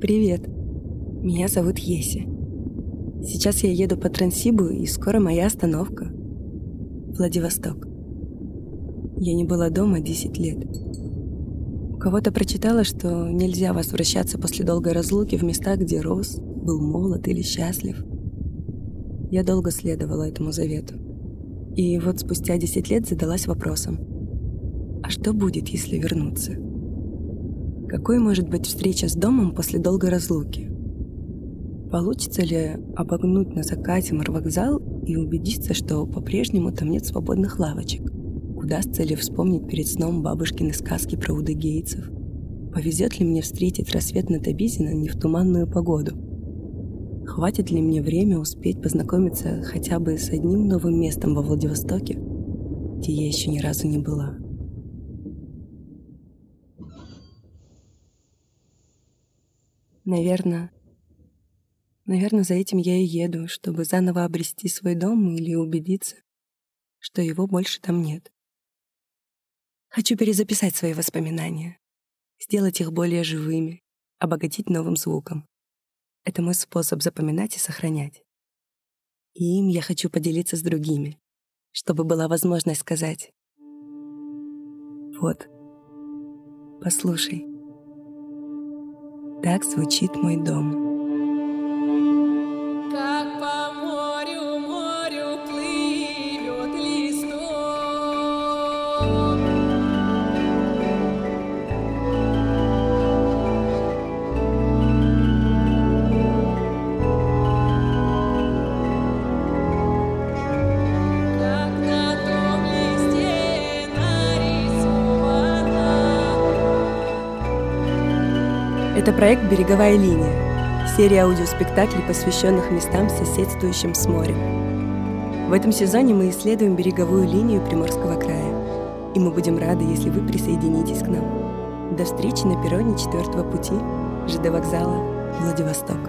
Привет. Меня зовут Еси. Сейчас я еду по Трансибу, и скоро моя остановка. Владивосток. Я не была дома 10 лет. У кого-то прочитала, что нельзя возвращаться после долгой разлуки в места, где рос, был молод или счастлив. Я долго следовала этому завету. И вот спустя 10 лет задалась вопросом. А что будет, если вернуться? Какой может быть встреча с домом после долгой разлуки? Получится ли обогнуть на закате морвокзал и убедиться, что по-прежнему там нет свободных лавочек? Удастся ли вспомнить перед сном бабушкины сказки про удыгейцев? Повезет ли мне встретить рассвет на Табизина не в туманную погоду? Хватит ли мне время успеть познакомиться хотя бы с одним новым местом во Владивостоке, где я еще ни разу не была? Наверное, Наверное, за этим я и еду, чтобы заново обрести свой дом или убедиться, что его больше там нет. Хочу перезаписать свои воспоминания, сделать их более живыми, обогатить новым звуком. Это мой способ запоминать и сохранять. И им я хочу поделиться с другими, чтобы была возможность сказать «Вот, послушай, так звучит мой дом». Это проект «Береговая линия» — серия аудиоспектаклей, посвященных местам, соседствующим с морем. В этом сезоне мы исследуем береговую линию Приморского края. И мы будем рады, если вы присоединитесь к нам. До встречи на перроне четвертого пути ЖД вокзала Владивосток.